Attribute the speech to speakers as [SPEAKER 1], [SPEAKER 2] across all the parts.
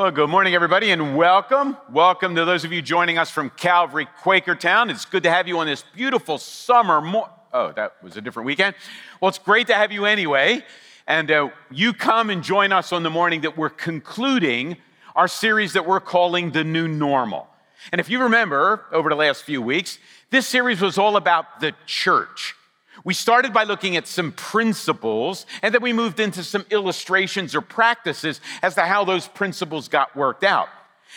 [SPEAKER 1] Well, good morning, everybody, and welcome. Welcome to those of you joining us from Calvary Quakertown. It's good to have you on this beautiful summer. Mo- oh, that was a different weekend. Well, it's great to have you anyway. And uh, you come and join us on the morning that we're concluding our series that we're calling The New Normal. And if you remember over the last few weeks, this series was all about the church. We started by looking at some principles, and then we moved into some illustrations or practices as to how those principles got worked out.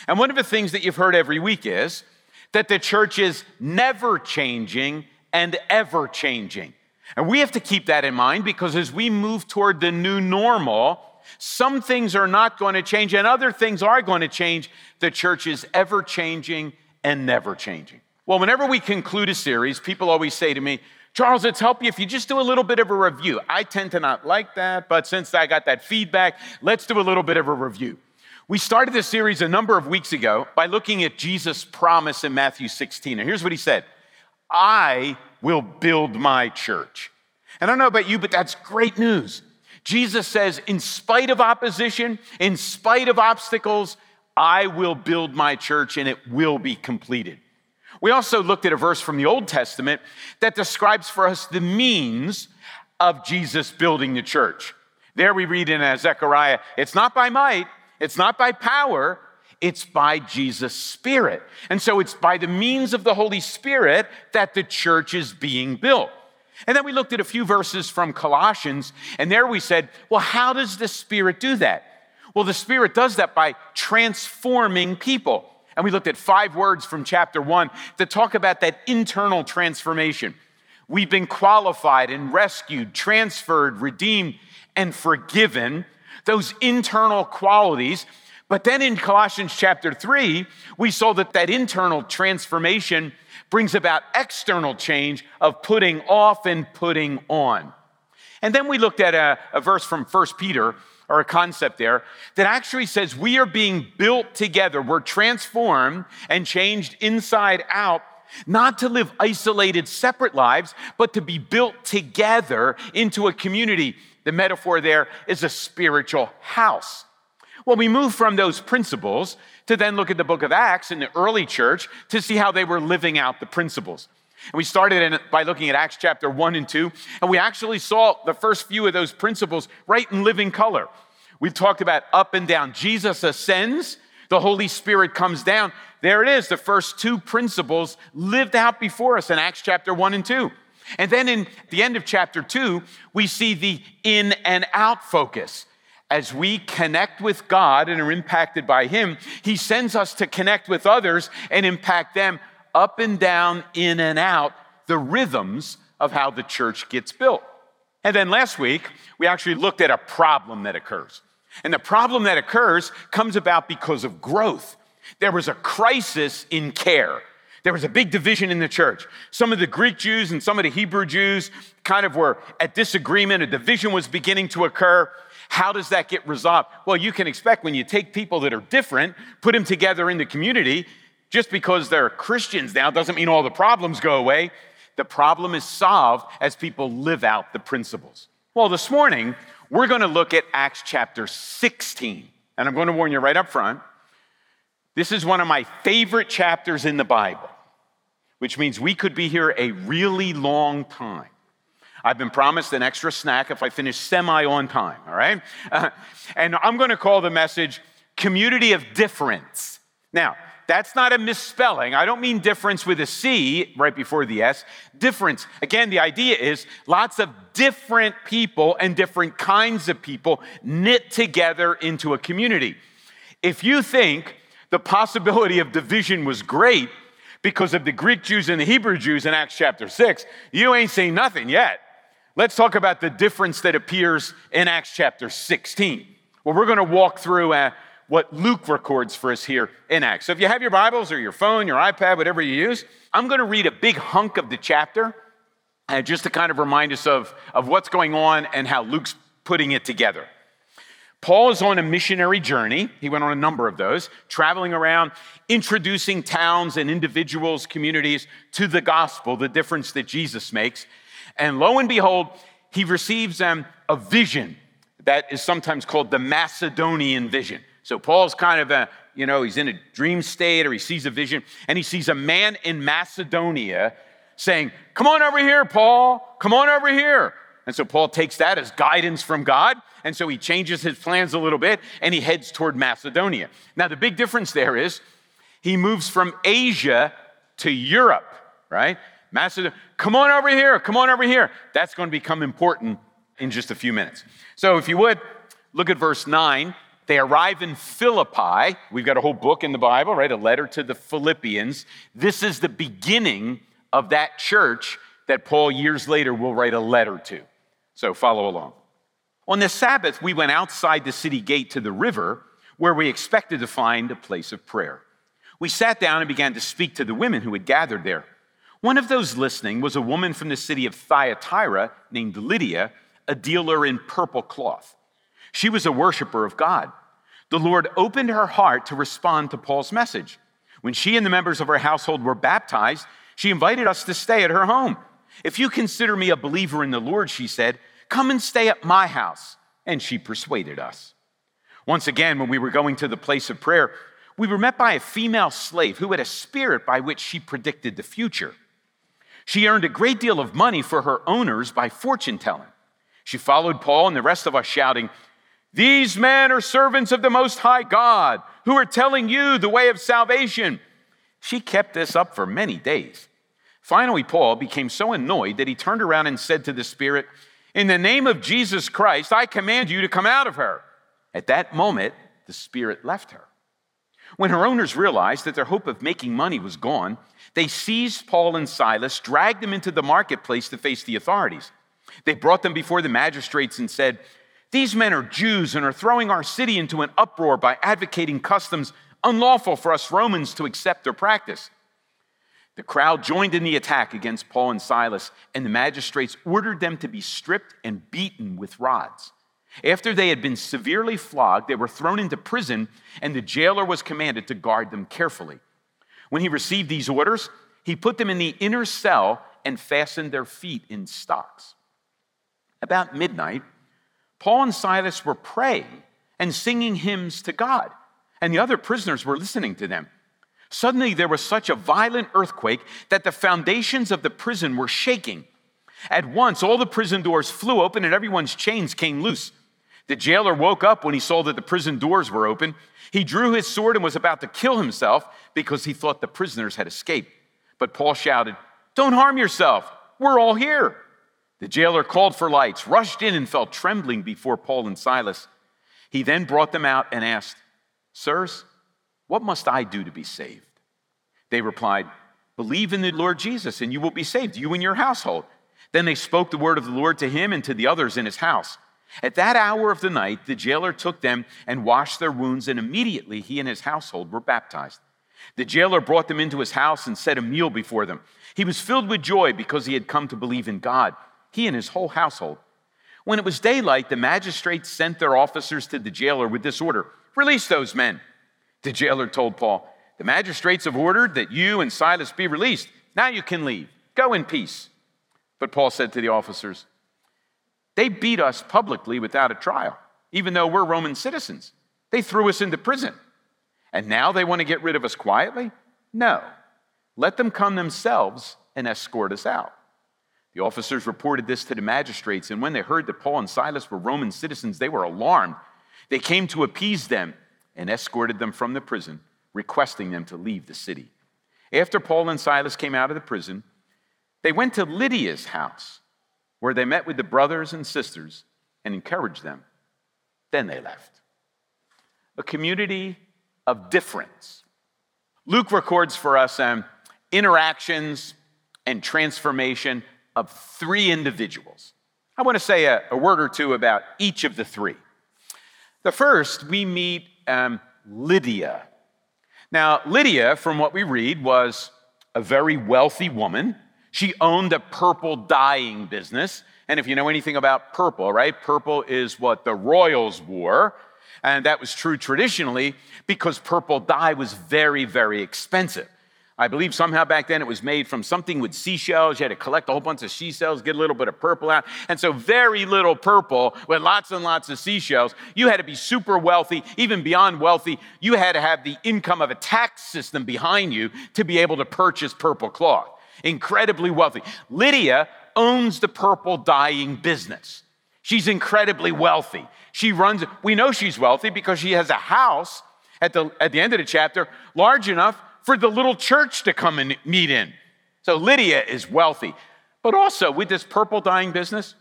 [SPEAKER 1] And one of the things that you've heard every week is that the church is never changing and ever changing. And we have to keep that in mind because as we move toward the new normal, some things are not going to change and other things are going to change. The church is ever changing and never changing. Well, whenever we conclude a series, people always say to me, Charles, it's help you if you just do a little bit of a review. I tend to not like that, but since I got that feedback, let's do a little bit of a review. We started this series a number of weeks ago by looking at Jesus' promise in Matthew 16. And here's what he said I will build my church. And I don't know about you, but that's great news. Jesus says, in spite of opposition, in spite of obstacles, I will build my church and it will be completed. We also looked at a verse from the Old Testament that describes for us the means of Jesus building the church. There we read in uh, Zechariah, it's not by might, it's not by power, it's by Jesus' Spirit. And so it's by the means of the Holy Spirit that the church is being built. And then we looked at a few verses from Colossians, and there we said, well, how does the Spirit do that? Well, the Spirit does that by transforming people. And we looked at five words from chapter one that talk about that internal transformation. We've been qualified and rescued, transferred, redeemed, and forgiven. Those internal qualities. But then in Colossians chapter 3, we saw that that internal transformation brings about external change of putting off and putting on. And then we looked at a, a verse from 1 Peter or a concept there that actually says we are being built together. We're transformed and changed inside out, not to live isolated, separate lives, but to be built together into a community. The metaphor there is a spiritual house. Well, we move from those principles to then look at the book of Acts in the early church to see how they were living out the principles. And we started in, by looking at Acts chapter 1 and 2, and we actually saw the first few of those principles right in living color. We've talked about up and down. Jesus ascends, the Holy Spirit comes down. There it is, the first two principles lived out before us in Acts chapter 1 and 2. And then in the end of chapter 2, we see the in and out focus. As we connect with God and are impacted by Him, He sends us to connect with others and impact them up and down, in and out, the rhythms of how the church gets built. And then last week, we actually looked at a problem that occurs. And the problem that occurs comes about because of growth. There was a crisis in care. There was a big division in the church. Some of the Greek Jews and some of the Hebrew Jews kind of were at disagreement. A division was beginning to occur. How does that get resolved? Well, you can expect when you take people that are different, put them together in the community, just because they're Christians now doesn't mean all the problems go away. The problem is solved as people live out the principles. Well, this morning, we're going to look at Acts chapter 16. And I'm going to warn you right up front this is one of my favorite chapters in the Bible, which means we could be here a really long time. I've been promised an extra snack if I finish semi on time, all right? Uh, and I'm going to call the message Community of Difference. Now, that's not a misspelling. I don't mean difference with a C right before the S. Difference. Again, the idea is lots of different people and different kinds of people knit together into a community. If you think the possibility of division was great because of the Greek Jews and the Hebrew Jews in Acts chapter 6, you ain't seen nothing yet. Let's talk about the difference that appears in Acts chapter 16. Well, we're going to walk through uh, what Luke records for us here in Acts. So if you have your Bibles or your phone, your iPad, whatever you use, I'm going to read a big hunk of the chapter uh, just to kind of remind us of, of what's going on and how Luke's putting it together. Paul is on a missionary journey. He went on a number of those, traveling around, introducing towns and individuals, communities to the gospel, the difference that Jesus makes. And lo and behold, he receives um, a vision that is sometimes called the Macedonian vision. So Paul's kind of a, you know, he's in a dream state or he sees a vision and he sees a man in Macedonia saying, Come on over here, Paul, come on over here. And so Paul takes that as guidance from God. And so he changes his plans a little bit and he heads toward Macedonia. Now, the big difference there is he moves from Asia to Europe, right? Macedonia, come on over here, come on over here. That's going to become important in just a few minutes. So, if you would, look at verse 9. They arrive in Philippi. We've got a whole book in the Bible, right? A letter to the Philippians. This is the beginning of that church that Paul years later will write a letter to. So follow along. On the Sabbath, we went outside the city gate to the river where we expected to find a place of prayer. We sat down and began to speak to the women who had gathered there. One of those listening was a woman from the city of Thyatira named Lydia, a dealer in purple cloth. She was a worshiper of God. The Lord opened her heart to respond to Paul's message. When she and the members of her household were baptized, she invited us to stay at her home. If you consider me a believer in the Lord, she said, come and stay at my house. And she persuaded us. Once again, when we were going to the place of prayer, we were met by a female slave who had a spirit by which she predicted the future. She earned a great deal of money for her owners by fortune telling. She followed Paul and the rest of us, shouting, these men are servants of the Most High God who are telling you the way of salvation. She kept this up for many days. Finally, Paul became so annoyed that he turned around and said to the Spirit, In the name of Jesus Christ, I command you to come out of her. At that moment, the Spirit left her. When her owners realized that their hope of making money was gone, they seized Paul and Silas, dragged them into the marketplace to face the authorities. They brought them before the magistrates and said, these men are Jews and are throwing our city into an uproar by advocating customs unlawful for us Romans to accept or practice. The crowd joined in the attack against Paul and Silas, and the magistrates ordered them to be stripped and beaten with rods. After they had been severely flogged, they were thrown into prison, and the jailer was commanded to guard them carefully. When he received these orders, he put them in the inner cell and fastened their feet in stocks. About midnight, Paul and Silas were praying and singing hymns to God, and the other prisoners were listening to them. Suddenly, there was such a violent earthquake that the foundations of the prison were shaking. At once, all the prison doors flew open and everyone's chains came loose. The jailer woke up when he saw that the prison doors were open. He drew his sword and was about to kill himself because he thought the prisoners had escaped. But Paul shouted, Don't harm yourself. We're all here. The jailer called for lights, rushed in, and fell trembling before Paul and Silas. He then brought them out and asked, Sirs, what must I do to be saved? They replied, Believe in the Lord Jesus, and you will be saved, you and your household. Then they spoke the word of the Lord to him and to the others in his house. At that hour of the night, the jailer took them and washed their wounds, and immediately he and his household were baptized. The jailer brought them into his house and set a meal before them. He was filled with joy because he had come to believe in God he and his whole household. When it was daylight, the magistrates sent their officers to the jailer with this order Release those men. The jailer told Paul, The magistrates have ordered that you and Silas be released. Now you can leave. Go in peace. But Paul said to the officers, They beat us publicly without a trial, even though we're Roman citizens. They threw us into prison. And now they want to get rid of us quietly? No. Let them come themselves and escort us out. The officers reported this to the magistrates, and when they heard that Paul and Silas were Roman citizens, they were alarmed. They came to appease them and escorted them from the prison, requesting them to leave the city. After Paul and Silas came out of the prison, they went to Lydia's house, where they met with the brothers and sisters and encouraged them. Then they left. A community of difference. Luke records for us um, interactions and transformation of three individuals. I want to say a, a word or two about each of the three. The first, we meet um, Lydia. Now, Lydia, from what we read, was a very wealthy woman. She owned a purple dyeing business. And if you know anything about purple, right, purple is what the royals wore. And that was true traditionally because purple dye was very, very expensive. I believe somehow back then it was made from something with seashells. You had to collect a whole bunch of seashells, get a little bit of purple out. And so, very little purple with lots and lots of seashells. You had to be super wealthy, even beyond wealthy. You had to have the income of a tax system behind you to be able to purchase purple cloth. Incredibly wealthy. Lydia owns the purple dyeing business. She's incredibly wealthy. She runs, we know she's wealthy because she has a house at the, at the end of the chapter large enough for the little church to come and meet in. So Lydia is wealthy. But also with this purple dyeing business,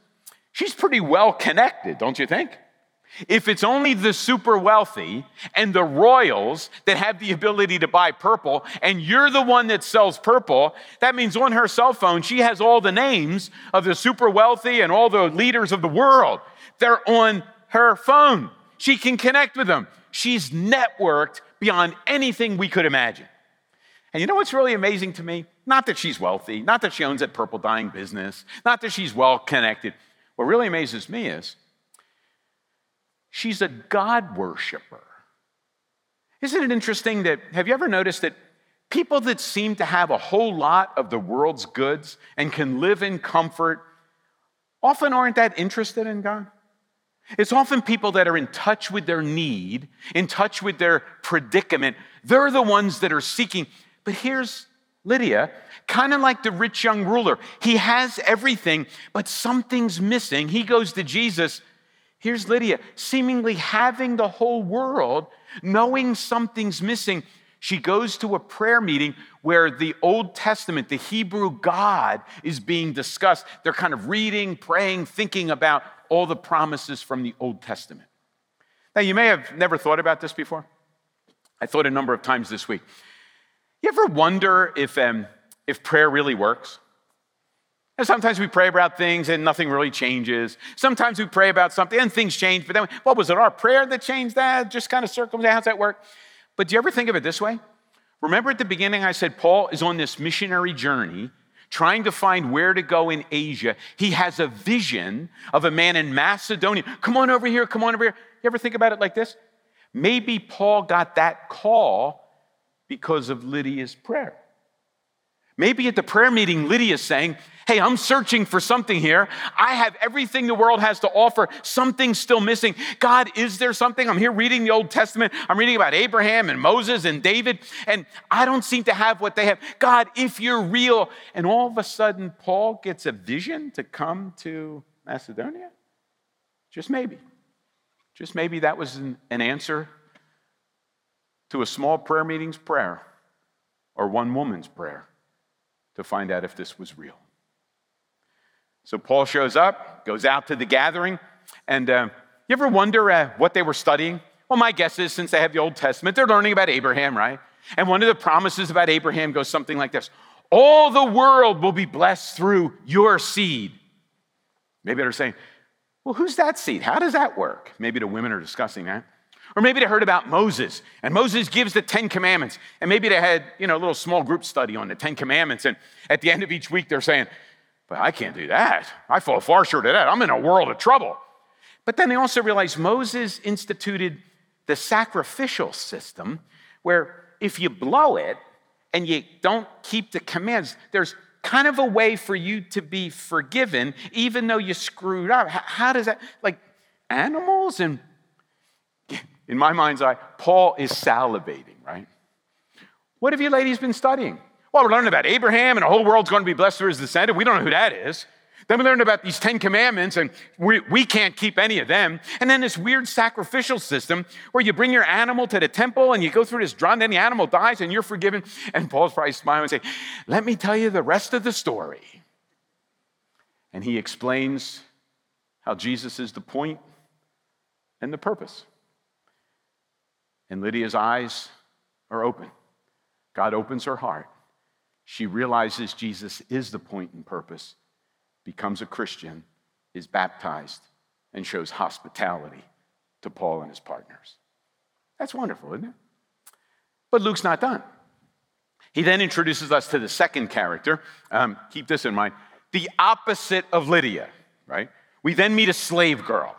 [SPEAKER 1] she's pretty well connected, don't you think? If it's only the super wealthy and the royals that have the ability to buy purple, and you're the one that sells purple, that means on her cell phone, she has all the names of the super wealthy and all the leaders of the world. They're on her phone. She can connect with them. She's networked beyond anything we could imagine. And you know what's really amazing to me? Not that she's wealthy, not that she owns that purple dyeing business, not that she's well connected. What really amazes me is she's a God worshiper. Isn't it interesting that, have you ever noticed that people that seem to have a whole lot of the world's goods and can live in comfort often aren't that interested in God? It's often people that are in touch with their need, in touch with their predicament. They're the ones that are seeking. But here's Lydia, kind of like the rich young ruler. He has everything, but something's missing. He goes to Jesus. Here's Lydia, seemingly having the whole world, knowing something's missing. She goes to a prayer meeting where the Old Testament, the Hebrew God, is being discussed. They're kind of reading, praying, thinking about all the promises from the Old Testament. Now, you may have never thought about this before. I thought a number of times this week. You ever wonder if, um, if prayer really works? And sometimes we pray about things and nothing really changes. Sometimes we pray about something and things change, but then what was it? Our prayer that changed that? Just kind of circumstance. That work? But do you ever think of it this way? Remember at the beginning, I said Paul is on this missionary journey trying to find where to go in Asia. He has a vision of a man in Macedonia. Come on over here, come on over here. You ever think about it like this? Maybe Paul got that call because of Lydia's prayer. Maybe at the prayer meeting, Lydia's saying, Hey, I'm searching for something here. I have everything the world has to offer. Something's still missing. God, is there something? I'm here reading the Old Testament. I'm reading about Abraham and Moses and David, and I don't seem to have what they have. God, if you're real. And all of a sudden, Paul gets a vision to come to Macedonia? Just maybe. Just maybe that was an, an answer to a small prayer meeting's prayer or one woman's prayer to find out if this was real. So Paul shows up, goes out to the gathering, and uh, you ever wonder uh, what they were studying? Well, my guess is since they have the Old Testament, they're learning about Abraham, right? And one of the promises about Abraham goes something like this All the world will be blessed through your seed. Maybe they're saying, Well, who's that seed? How does that work? Maybe the women are discussing that. Or maybe they heard about Moses, and Moses gives the Ten Commandments. And maybe they had, you know, a little small group study on the Ten Commandments. And at the end of each week, they're saying, But I can't do that. I fall far short of that. I'm in a world of trouble. But then they also realized Moses instituted the sacrificial system where if you blow it and you don't keep the commands, there's kind of a way for you to be forgiven, even though you screwed up. How does that, like animals and in my mind's eye, Paul is salivating, right? What have you ladies been studying? Well, we're learning about Abraham and the whole world's going to be blessed through his descendant. We don't know who that is. Then we learned about these Ten Commandments, and we, we can't keep any of them. And then this weird sacrificial system where you bring your animal to the temple and you go through this drawn, then the animal dies and you're forgiven. And Paul's probably smiling and saying, Let me tell you the rest of the story. And he explains how Jesus is the point and the purpose. And Lydia's eyes are open. God opens her heart. She realizes Jesus is the point and purpose, becomes a Christian, is baptized, and shows hospitality to Paul and his partners. That's wonderful, isn't it? But Luke's not done. He then introduces us to the second character. Um, keep this in mind the opposite of Lydia, right? We then meet a slave girl.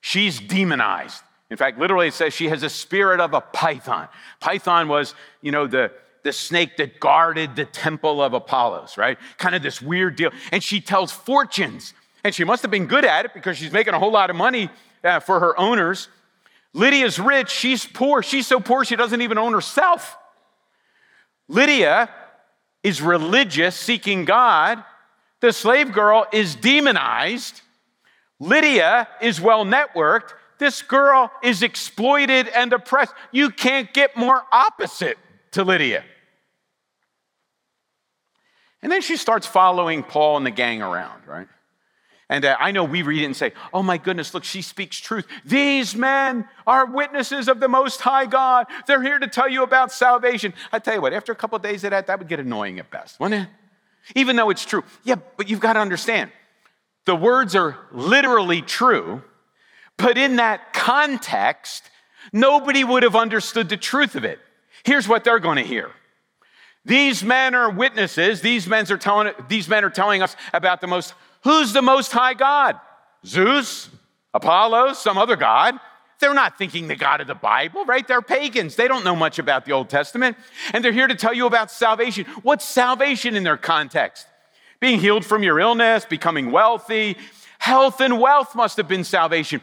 [SPEAKER 1] She's demonized. In fact, literally it says she has a spirit of a python. Python was, you know, the, the snake that guarded the temple of Apollos, right? Kind of this weird deal. And she tells fortunes. And she must have been good at it because she's making a whole lot of money uh, for her owners. Lydia's rich, she's poor. She's so poor she doesn't even own herself. Lydia is religious, seeking God. The slave girl is demonized. Lydia is well networked. This girl is exploited and oppressed. You can't get more opposite to Lydia. And then she starts following Paul and the gang around, right? And uh, I know we read it and say, oh my goodness, look, she speaks truth. These men are witnesses of the Most High God. They're here to tell you about salvation. I tell you what, after a couple of days of that, that would get annoying at best, wouldn't it? Even though it's true. Yeah, but you've got to understand the words are literally true, but in that context, nobody would have understood the truth of it. Here's what they're going to hear. These men are witnesses. These men are telling, these men are telling us about the most Who's the most high God? Zeus? Apollo? Some other God? They're not thinking the God of the Bible, right? They're pagans. They don't know much about the Old Testament. And they're here to tell you about salvation. What's salvation in their context? Being healed from your illness, becoming wealthy. Health and wealth must have been salvation.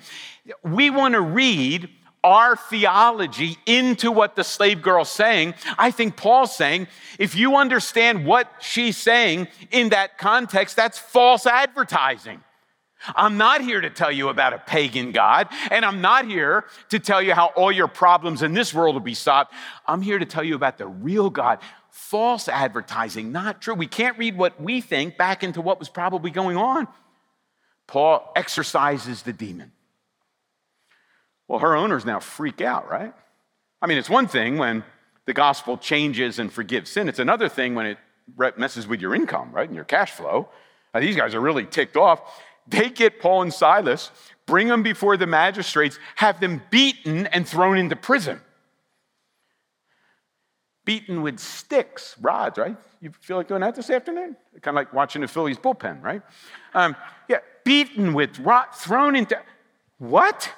[SPEAKER 1] We want to read our theology into what the slave girl's saying, I think Paul's saying, if you understand what she's saying in that context, that's false advertising. I'm not here to tell you about a pagan God, and I'm not here to tell you how all your problems in this world will be solved. I'm here to tell you about the real God. False advertising, not true. We can't read what we think back into what was probably going on. Paul exorcises the demon. Well, her owners now freak out, right? I mean, it's one thing when the gospel changes and forgives sin, it's another thing when it messes with your income, right, and your cash flow. Now, these guys are really ticked off. They get Paul and Silas, bring them before the magistrates, have them beaten and thrown into prison. Beaten with sticks, rods, right? You feel like doing that this afternoon? Kind of like watching the Phillies bullpen, right? Um, yeah, beaten with rod, thrown into what?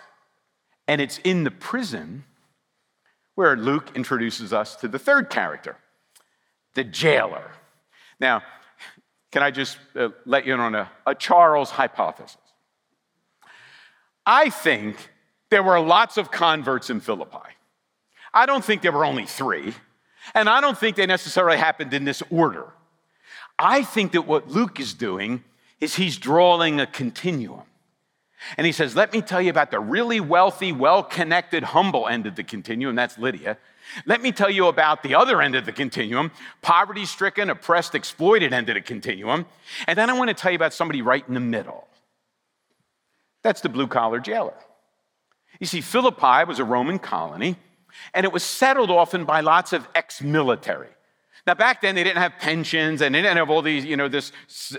[SPEAKER 1] And it's in the prison where Luke introduces us to the third character, the jailer. Now, can I just uh, let you in on a, a Charles hypothesis? I think there were lots of converts in Philippi. I don't think there were only three, and I don't think they necessarily happened in this order. I think that what Luke is doing is he's drawing a continuum. And he says, Let me tell you about the really wealthy, well connected, humble end of the continuum. That's Lydia. Let me tell you about the other end of the continuum, poverty stricken, oppressed, exploited end of the continuum. And then I want to tell you about somebody right in the middle. That's the blue collar jailer. You see, Philippi was a Roman colony, and it was settled often by lots of ex military. Now, back then, they didn't have pensions and they didn't have all these, you know, this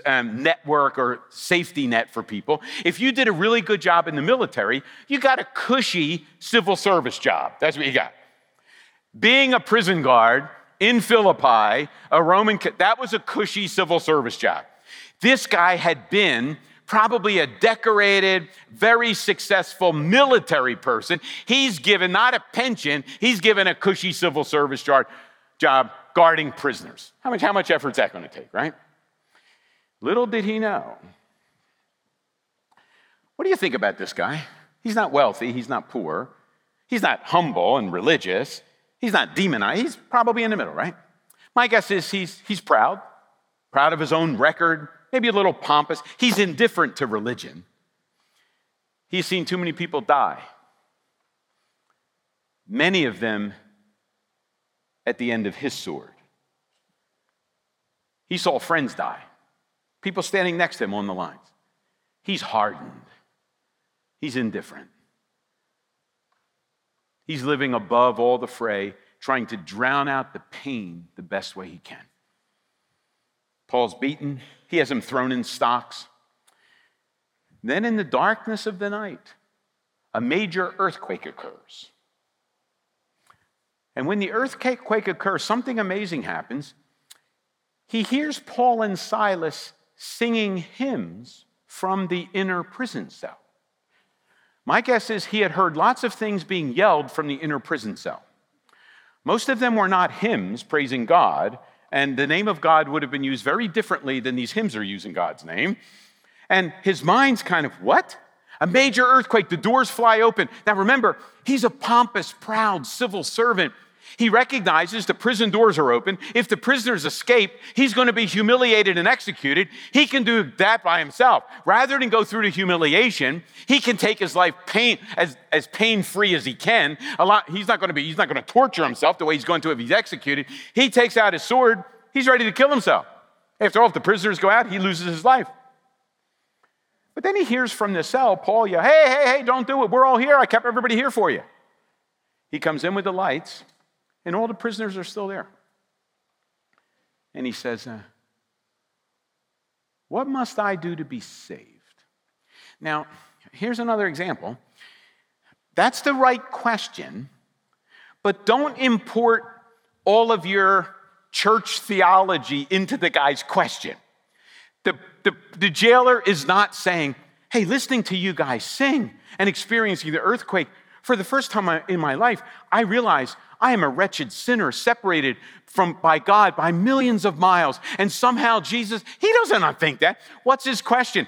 [SPEAKER 1] um, network or safety net for people. If you did a really good job in the military, you got a cushy civil service job. That's what you got. Being a prison guard in Philippi, a Roman, that was a cushy civil service job. This guy had been probably a decorated, very successful military person. He's given not a pension, he's given a cushy civil service job guarding prisoners. How much, how much effort is that going to take, right? Little did he know. What do you think about this guy? He's not wealthy, he's not poor, he's not humble and religious, he's not demonized, he's probably in the middle, right? My guess is he's, he's proud, proud of his own record, maybe a little pompous. He's indifferent to religion. He's seen too many people die. Many of them at the end of his sword. He saw friends die, people standing next to him on the lines. He's hardened, he's indifferent. He's living above all the fray, trying to drown out the pain the best way he can. Paul's beaten, he has him thrown in stocks. Then, in the darkness of the night, a major earthquake occurs. And when the earthquake occurs, something amazing happens. He hears Paul and Silas singing hymns from the inner prison cell. My guess is he had heard lots of things being yelled from the inner prison cell. Most of them were not hymns praising God, and the name of God would have been used very differently than these hymns are using God's name. And his mind's kind of, what? A major earthquake, the doors fly open. Now remember, he's a pompous, proud civil servant. He recognizes the prison doors are open. If the prisoners escape, he's going to be humiliated and executed. He can do that by himself. Rather than go through the humiliation, he can take his life pain as, as pain-free as he can. A lot, he's not going to be, he's not going to torture himself the way he's going to if he's executed. He takes out his sword, he's ready to kill himself. After all, if the prisoners go out, he loses his life. But then he hears from the cell, Paul, yeah, hey, hey, hey, don't do it. We're all here. I kept everybody here for you. He comes in with the lights, and all the prisoners are still there. And he says, uh, What must I do to be saved? Now, here's another example. That's the right question, but don't import all of your church theology into the guy's question. The, the, the jailer is not saying, hey, listening to you guys sing and experiencing the earthquake, for the first time in my life, I realize I am a wretched sinner separated from by God by millions of miles. And somehow Jesus, he doesn't think that. What's his question?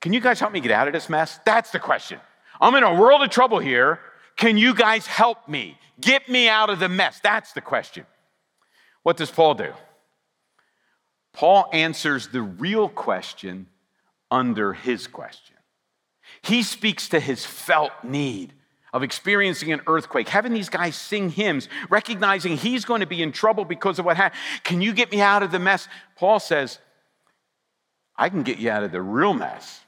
[SPEAKER 1] Can you guys help me get out of this mess? That's the question. I'm in a world of trouble here. Can you guys help me? Get me out of the mess. That's the question. What does Paul do? Paul answers the real question under his question. He speaks to his felt need of experiencing an earthquake, having these guys sing hymns, recognizing he's going to be in trouble because of what happened. Can you get me out of the mess? Paul says, I can get you out of the real mess.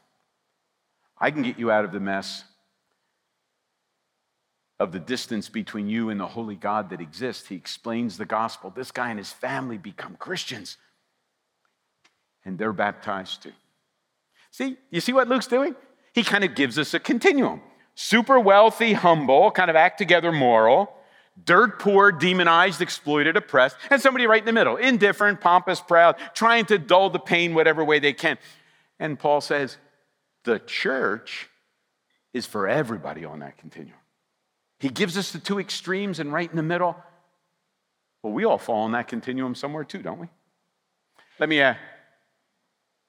[SPEAKER 1] I can get you out of the mess of the distance between you and the holy God that exists. He explains the gospel. This guy and his family become Christians and they're baptized too. See, you see what Luke's doing? He kind of gives us a continuum super wealthy, humble, kind of act together moral, dirt poor, demonized, exploited, oppressed, and somebody right in the middle, indifferent, pompous, proud, trying to dull the pain whatever way they can. And Paul says, the church is for everybody on that continuum. He gives us the two extremes, and right in the middle, well, we all fall on that continuum somewhere too, don't we? Let me uh,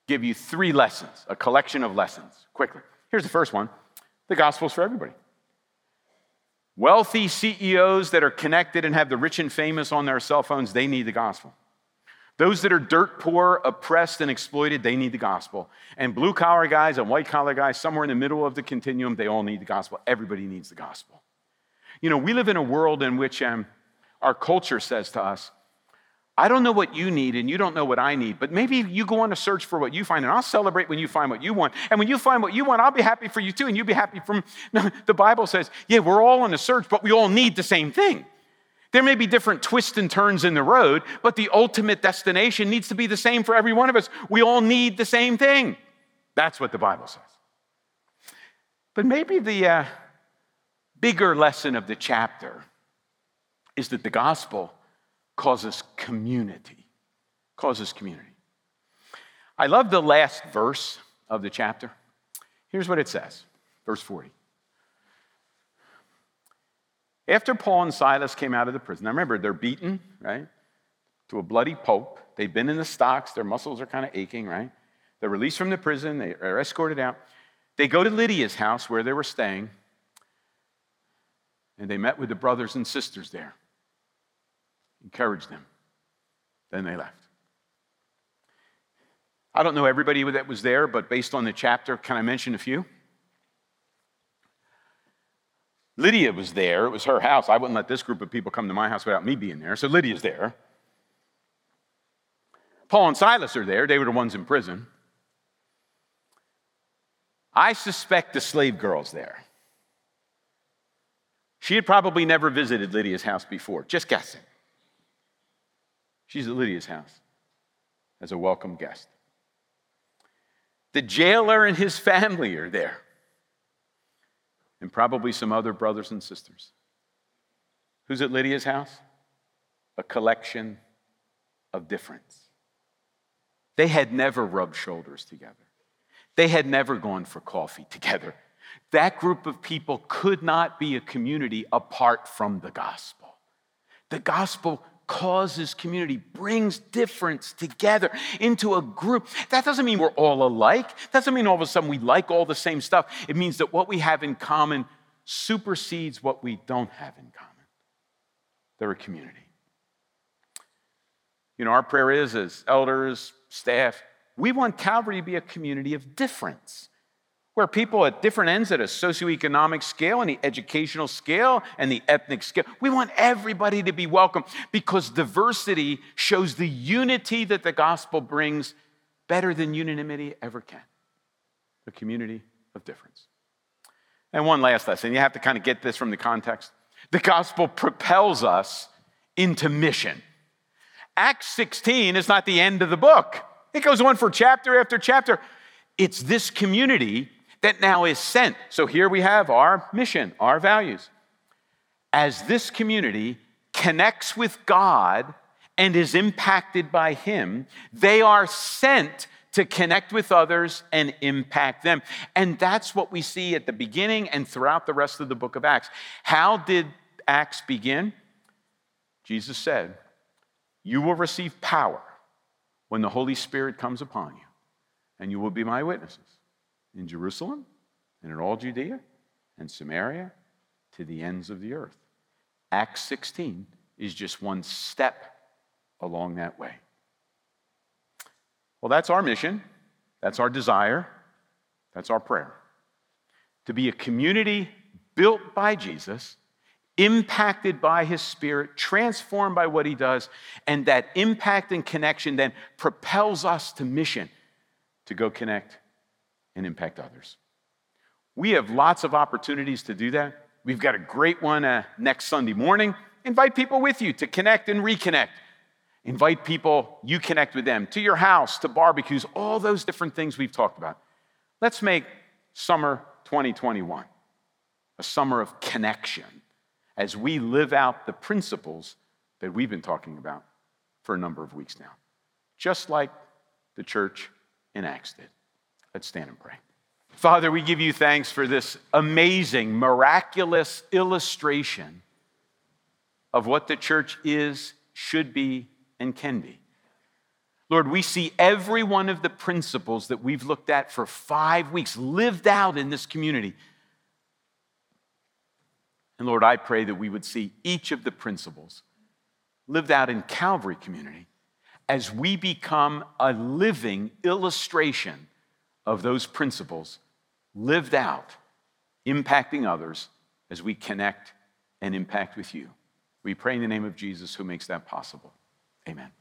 [SPEAKER 1] give you three lessons, a collection of lessons, quickly. Here's the first one the gospel's for everybody. Wealthy CEOs that are connected and have the rich and famous on their cell phones, they need the gospel. Those that are dirt poor, oppressed, and exploited, they need the gospel. And blue collar guys and white collar guys, somewhere in the middle of the continuum, they all need the gospel. Everybody needs the gospel. You know, we live in a world in which um, our culture says to us, I don't know what you need and you don't know what I need, but maybe you go on a search for what you find and I'll celebrate when you find what you want. And when you find what you want, I'll be happy for you too and you'll be happy from the Bible says, yeah, we're all on a search, but we all need the same thing. There may be different twists and turns in the road, but the ultimate destination needs to be the same for every one of us. We all need the same thing. That's what the Bible says. But maybe the uh, bigger lesson of the chapter is that the gospel causes community. Causes community. I love the last verse of the chapter. Here's what it says, verse 40. After Paul and Silas came out of the prison, now remember, they're beaten, right, to a bloody pulp. They've been in the stocks, their muscles are kind of aching, right? They're released from the prison, they are escorted out. They go to Lydia's house where they were staying, and they met with the brothers and sisters there encouraged them. Then they left. I don't know everybody that was there, but based on the chapter, can I mention a few? Lydia was there. It was her house. I wouldn't let this group of people come to my house without me being there. So Lydia's there. Paul and Silas are there. They were the ones in prison. I suspect the slave girl's there. She had probably never visited Lydia's house before, just guessing. She's at Lydia's house as a welcome guest. The jailer and his family are there, and probably some other brothers and sisters. Who's at Lydia's house? A collection of difference. They had never rubbed shoulders together. They had never gone for coffee together. That group of people could not be a community apart from the gospel. The gospel causes community, brings difference together into a group. That doesn't mean we're all alike. That doesn't mean all of a sudden we like all the same stuff. It means that what we have in common supersedes what we don't have in common. They're a community. You know, our prayer is as elders, staff, we want Calvary to be a community of difference where people at different ends at a socioeconomic scale and the educational scale and the ethnic scale, we want everybody to be welcome because diversity shows the unity that the gospel brings better than unanimity ever can. The community of difference. And one last lesson, you have to kind of get this from the context. The gospel propels us into mission. Acts 16 is not the end of the book. It goes on for chapter after chapter. It's this community that now is sent. So here we have our mission, our values. As this community connects with God and is impacted by Him, they are sent to connect with others and impact them. And that's what we see at the beginning and throughout the rest of the book of Acts. How did Acts begin? Jesus said, You will receive power when the Holy Spirit comes upon you, and you will be my witnesses in Jerusalem and in all Judea and Samaria to the ends of the earth. Acts 16 is just one step along that way. Well, that's our mission. That's our desire. That's our prayer. To be a community built by Jesus, impacted by his spirit, transformed by what he does, and that impact and connection then propels us to mission to go connect and impact others. We have lots of opportunities to do that. We've got a great one uh, next Sunday morning. Invite people with you to connect and reconnect. Invite people, you connect with them, to your house, to barbecues, all those different things we've talked about. Let's make summer 2021 a summer of connection as we live out the principles that we've been talking about for a number of weeks now, just like the church in Acts did. Let's stand and pray. Father, we give you thanks for this amazing, miraculous illustration of what the church is, should be, and can be. Lord, we see every one of the principles that we've looked at for five weeks lived out in this community. And Lord, I pray that we would see each of the principles lived out in Calvary community as we become a living illustration of those principles lived out, impacting others as we connect and impact with you. We pray in the name of Jesus who makes that possible. Amen.